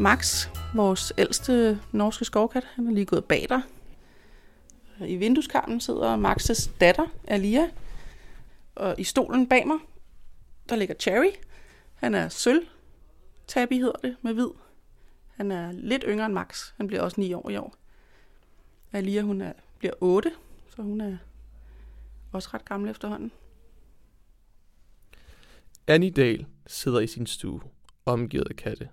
Max, vores ældste norske skovkat, han er lige gået bag dig. Øh, I vindueskarmen sidder Maxes datter, Alia. Og i stolen bag mig, der ligger Cherry. Han er sølv. Tabby hedder det, med hvid. Han er lidt yngre end Max. Han bliver også 9 år i år. Alia, hun er, bliver 8, så hun er også ret gammel efterhånden. Annie Dahl sidder i sin stue, omgivet af katte.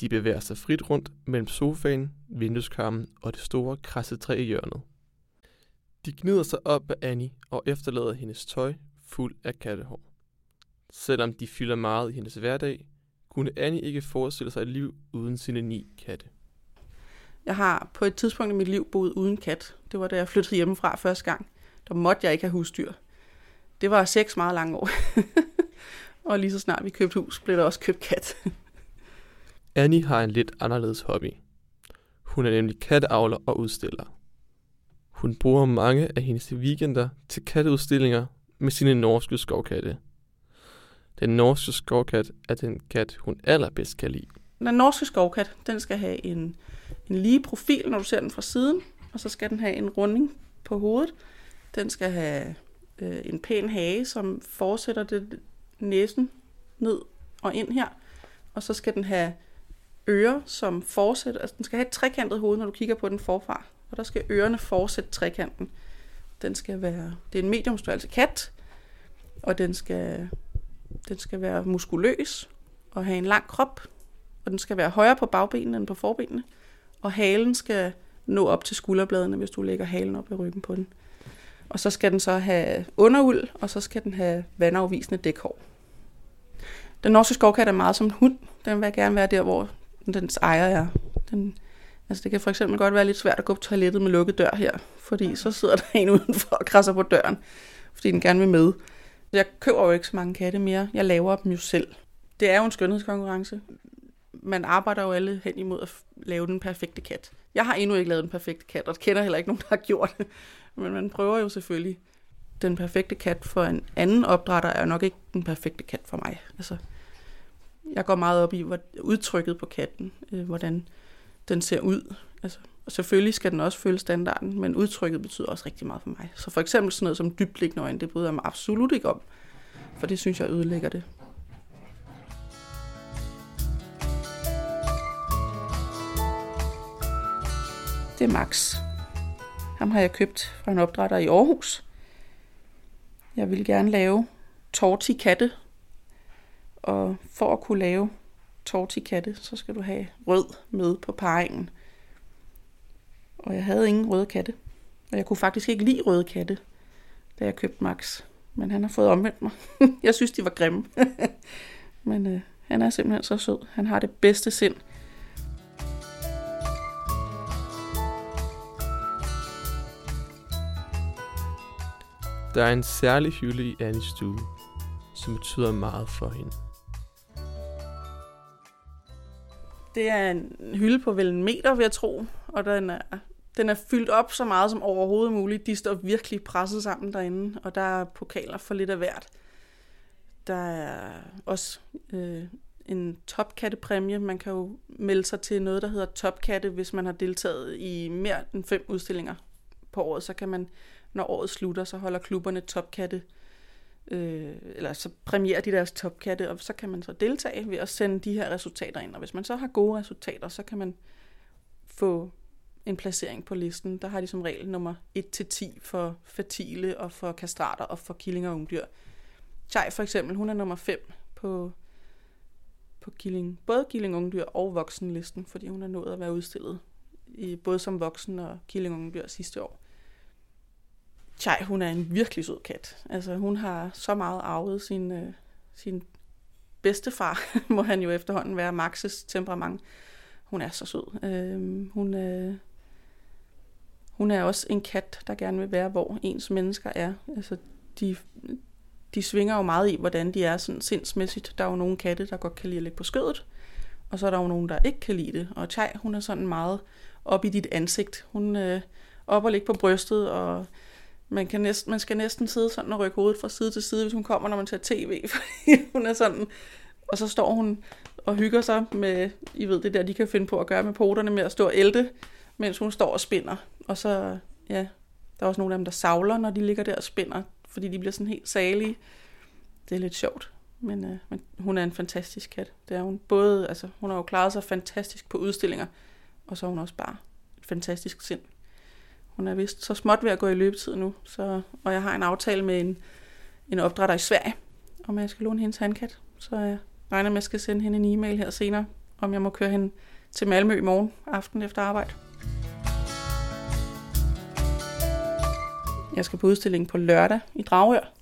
De bevæger sig frit rundt mellem sofaen, vindueskarmen og det store krassetræ i hjørnet. De gnider sig op af Annie og efterlader hendes tøj fuld af kattehår. Selvom de fylder meget i hendes hverdag, kunne Annie ikke forestille sig et liv uden sine ni katte. Jeg har på et tidspunkt i mit liv boet uden kat. Det var da jeg flyttede hjemmefra første gang. Der måtte jeg ikke have husdyr. Det var seks meget lange år. og lige så snart vi købte hus, blev der også købt kat. Annie har en lidt anderledes hobby. Hun er nemlig katteavler og udstiller. Hun bruger mange af hendes weekender til katteudstillinger med sine norske skovkatte. Den norske skovkat er den kat, hun allerbedst kan lide. Den norske skovkat, den skal have en, en lige profil, når du ser den fra siden, og så skal den have en runding på hovedet. Den skal have øh, en pæn hage, som fortsætter det næsen ned og ind her. Og så skal den have ører, som fortsætter. Altså, den skal have et trekantet hoved, når du kigger på den forfra. Og der skal ørerne fortsætte trekanten. Den skal være, det er en mediumstørrelse altså kat, og den skal, den skal være muskuløs og have en lang krop, og den skal være højere på bagbenene end på forbenene, og halen skal nå op til skulderbladene, hvis du lægger halen op i ryggen på den. Og så skal den så have underuld, og så skal den have vandafvisende dækhår. Den norske skovkat er meget som en hund. Den vil gerne være der, hvor dens ejer er. Den, altså det kan for eksempel godt være lidt svært at gå på toilettet med lukket dør her, fordi så sidder der en udenfor og krasser på døren, fordi den gerne vil med. Jeg køber jo ikke så mange katte mere. Jeg laver dem jo selv. Det er jo en skønhedskonkurrence. Man arbejder jo alle hen imod at lave den perfekte kat. Jeg har endnu ikke lavet den perfekte kat, og kender heller ikke nogen, der har gjort det. Men man prøver jo selvfølgelig. Den perfekte kat for en anden opdrætter er nok ikke den perfekte kat for mig. Altså, jeg går meget op i hvor, udtrykket på katten, øh, hvordan den ser ud. Altså, og selvfølgelig skal den også følge standarden, men udtrykket betyder også rigtig meget for mig. Så for eksempel sådan noget som dybliggende øjne, det bryder jeg mig absolut ikke om, for det synes jeg ødelægger det. Det er Max. Ham har jeg købt fra en opdrætter i Aarhus. Jeg vil gerne lave torti katte, og for at kunne lave tortikatte, så skal du have rød med på parringen. Og jeg havde ingen røde katte. Og jeg kunne faktisk ikke lide røde katte, da jeg købte Max. Men han har fået omvendt mig. jeg synes, de var grimme. Men øh, han er simpelthen så sød. Han har det bedste sind. Der er en særlig hylde i Annies stue, som betyder meget for hende. Det er en hylde på vel en meter, vil jeg tro, og den er, den er fyldt op så meget som overhovedet muligt. De står virkelig presset sammen derinde, og der er pokaler for lidt af hvert. Der er også øh, en topkattepræmie. Man kan jo melde sig til noget, der hedder topkatte, hvis man har deltaget i mere end fem udstillinger på året. Så kan man, når året slutter, så holder klubberne topkatte øh, eller så præmierer de deres topkatte, og så kan man så deltage ved at sende de her resultater ind. Og hvis man så har gode resultater, så kan man få en placering på listen. Der har de som regel nummer 1-10 for fertile og for kastrater og for killinger og ungdyr. Chai for eksempel, hun er nummer 5 på, på killing, både killing ungdyr og voksenlisten, fordi hun er nået at være udstillet i, både som voksen og killing ungdyr sidste år. Chai, hun er en virkelig sød kat. Altså, hun har så meget arvet sin, øh, sin bedstefar, må han jo efterhånden være, Maxes temperament. Hun er så sød. Øh, hun, øh, hun er også en kat, der gerne vil være, hvor ens mennesker er. Altså, de, de svinger jo meget i, hvordan de er sådan sindsmæssigt. Der er jo nogle katte, der godt kan lide at ligge på skødet, og så er der jo nogen, der ikke kan lide det. Og Chai, hun er sådan meget op i dit ansigt. Hun øh, op og ligge på brystet, og man, kan næsten, man skal næsten sidde sådan og rykke hovedet fra side til side, hvis hun kommer, når man ser tv, fordi hun er sådan... Og så står hun og hygger sig med, I ved det der, de kan finde på at gøre med poterne med at stå og ælte, mens hun står og spinder. Og så, ja, der er også nogle af dem, der savler, når de ligger der og spinder, fordi de bliver sådan helt salige. Det er lidt sjovt, men, øh, men hun er en fantastisk kat. Det er hun både, altså hun har jo klaret sig fantastisk på udstillinger, og så er hun også bare et fantastisk sind. Hun er vist så småt ved at gå i løbetid nu, så, og jeg har en aftale med en, en opdrætter i Sverige, om jeg skal låne hendes handkat. Så jeg regner med, at jeg skal sende hende en e-mail her senere, om jeg må køre hende til Malmø i morgen aften efter arbejde. Jeg skal på udstilling på lørdag i Dragør.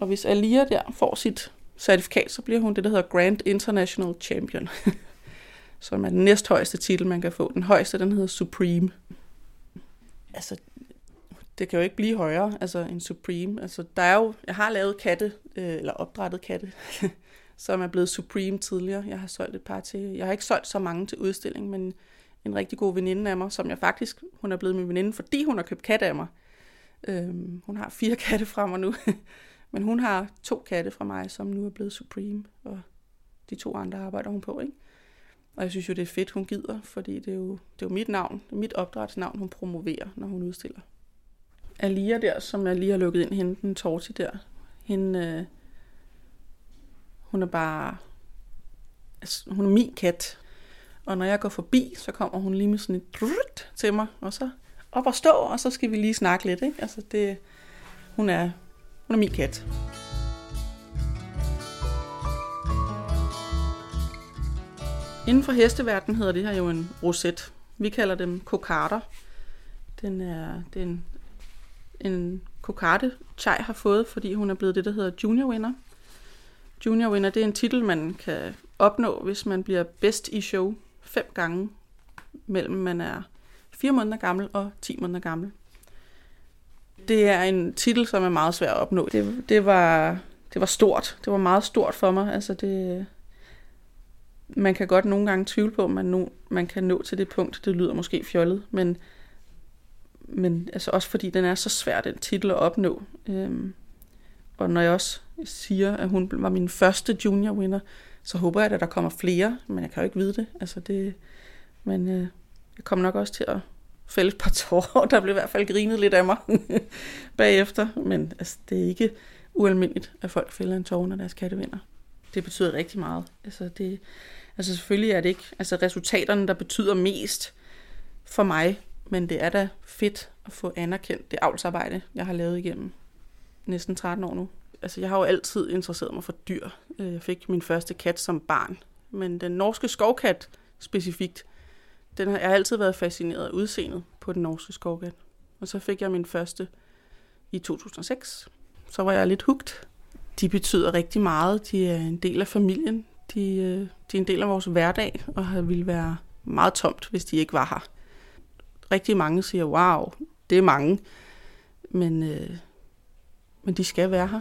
Og hvis Alia der får sit certifikat, så bliver hun det, der hedder Grand International Champion. som er den næsthøjeste titel, man kan få. Den højeste, den hedder Supreme. Altså, det kan jo ikke blive højere, altså en Supreme. Altså, der er jo, jeg har lavet katte, øh, eller opdrettet katte, som er blevet Supreme tidligere. Jeg har solgt et par til, jeg har ikke solgt så mange til udstilling, men en rigtig god veninde af mig, som jeg faktisk, hun er blevet min veninde, fordi hun har købt katte af mig. Øhm, hun har fire katte fra mig nu, men hun har to katte fra mig, som nu er blevet Supreme, og de to andre arbejder hun på, ikke? Og jeg synes jo, det er fedt, hun gider, fordi det er jo, det er jo mit navn, det er mit opdrætsnavn, hun promoverer, når hun udstiller. Alia der, som jeg lige har lukket ind, hende den torti der, hende, øh, hun er bare, altså, hun er min kat. Og når jeg går forbi, så kommer hun lige med sådan et drut til mig, og så op og stå, og så skal vi lige snakke lidt, ikke? Altså det, hun er, hun er min kat. Inden for hesteverdenen hedder det her jo en roset. Vi kalder dem kokarder. Den er, det er en, en kokarde, Chai har fået, fordi hun er blevet det, der hedder junior winner. Junior winner, det er en titel, man kan opnå, hvis man bliver bedst i show fem gange, mellem man er 4 måneder gammel og 10 måneder gammel. Det er en titel, som er meget svær at opnå. Det, det, var, det var stort. Det var meget stort for mig. Altså det, man kan godt nogle gange tvivle på, om man, nu, man kan nå til det punkt. Det lyder måske fjollet, men, men altså også fordi den er så svær, den titel at opnå. Øhm, og når jeg også siger, at hun var min første junior winner, så håber jeg, at der kommer flere, men jeg kan jo ikke vide det. Altså det men øh, jeg kommer nok også til at fælde et par tårer. Der blev i hvert fald grinet lidt af mig bagefter, men altså, det er ikke ualmindeligt, at folk fælder en tårer, når deres katte vinder. Det betyder rigtig meget. Altså, det, altså selvfølgelig er det ikke altså, resultaterne, der betyder mest for mig, men det er da fedt at få anerkendt det avlsarbejde, jeg har lavet igennem næsten 13 år nu. Altså, jeg har jo altid interesseret mig for dyr. Øh, jeg fik min første kat som barn, men den norske skovkat specifikt, den har, jeg har altid været fascineret af udseendet på den norske skovkat. Og så fik jeg min første i 2006. Så var jeg lidt hugt. De betyder rigtig meget. De er en del af familien. De, øh, de er en del af vores hverdag, og ville være meget tomt, hvis de ikke var her. Rigtig mange siger, wow, det er mange. Men, øh, men de skal være her.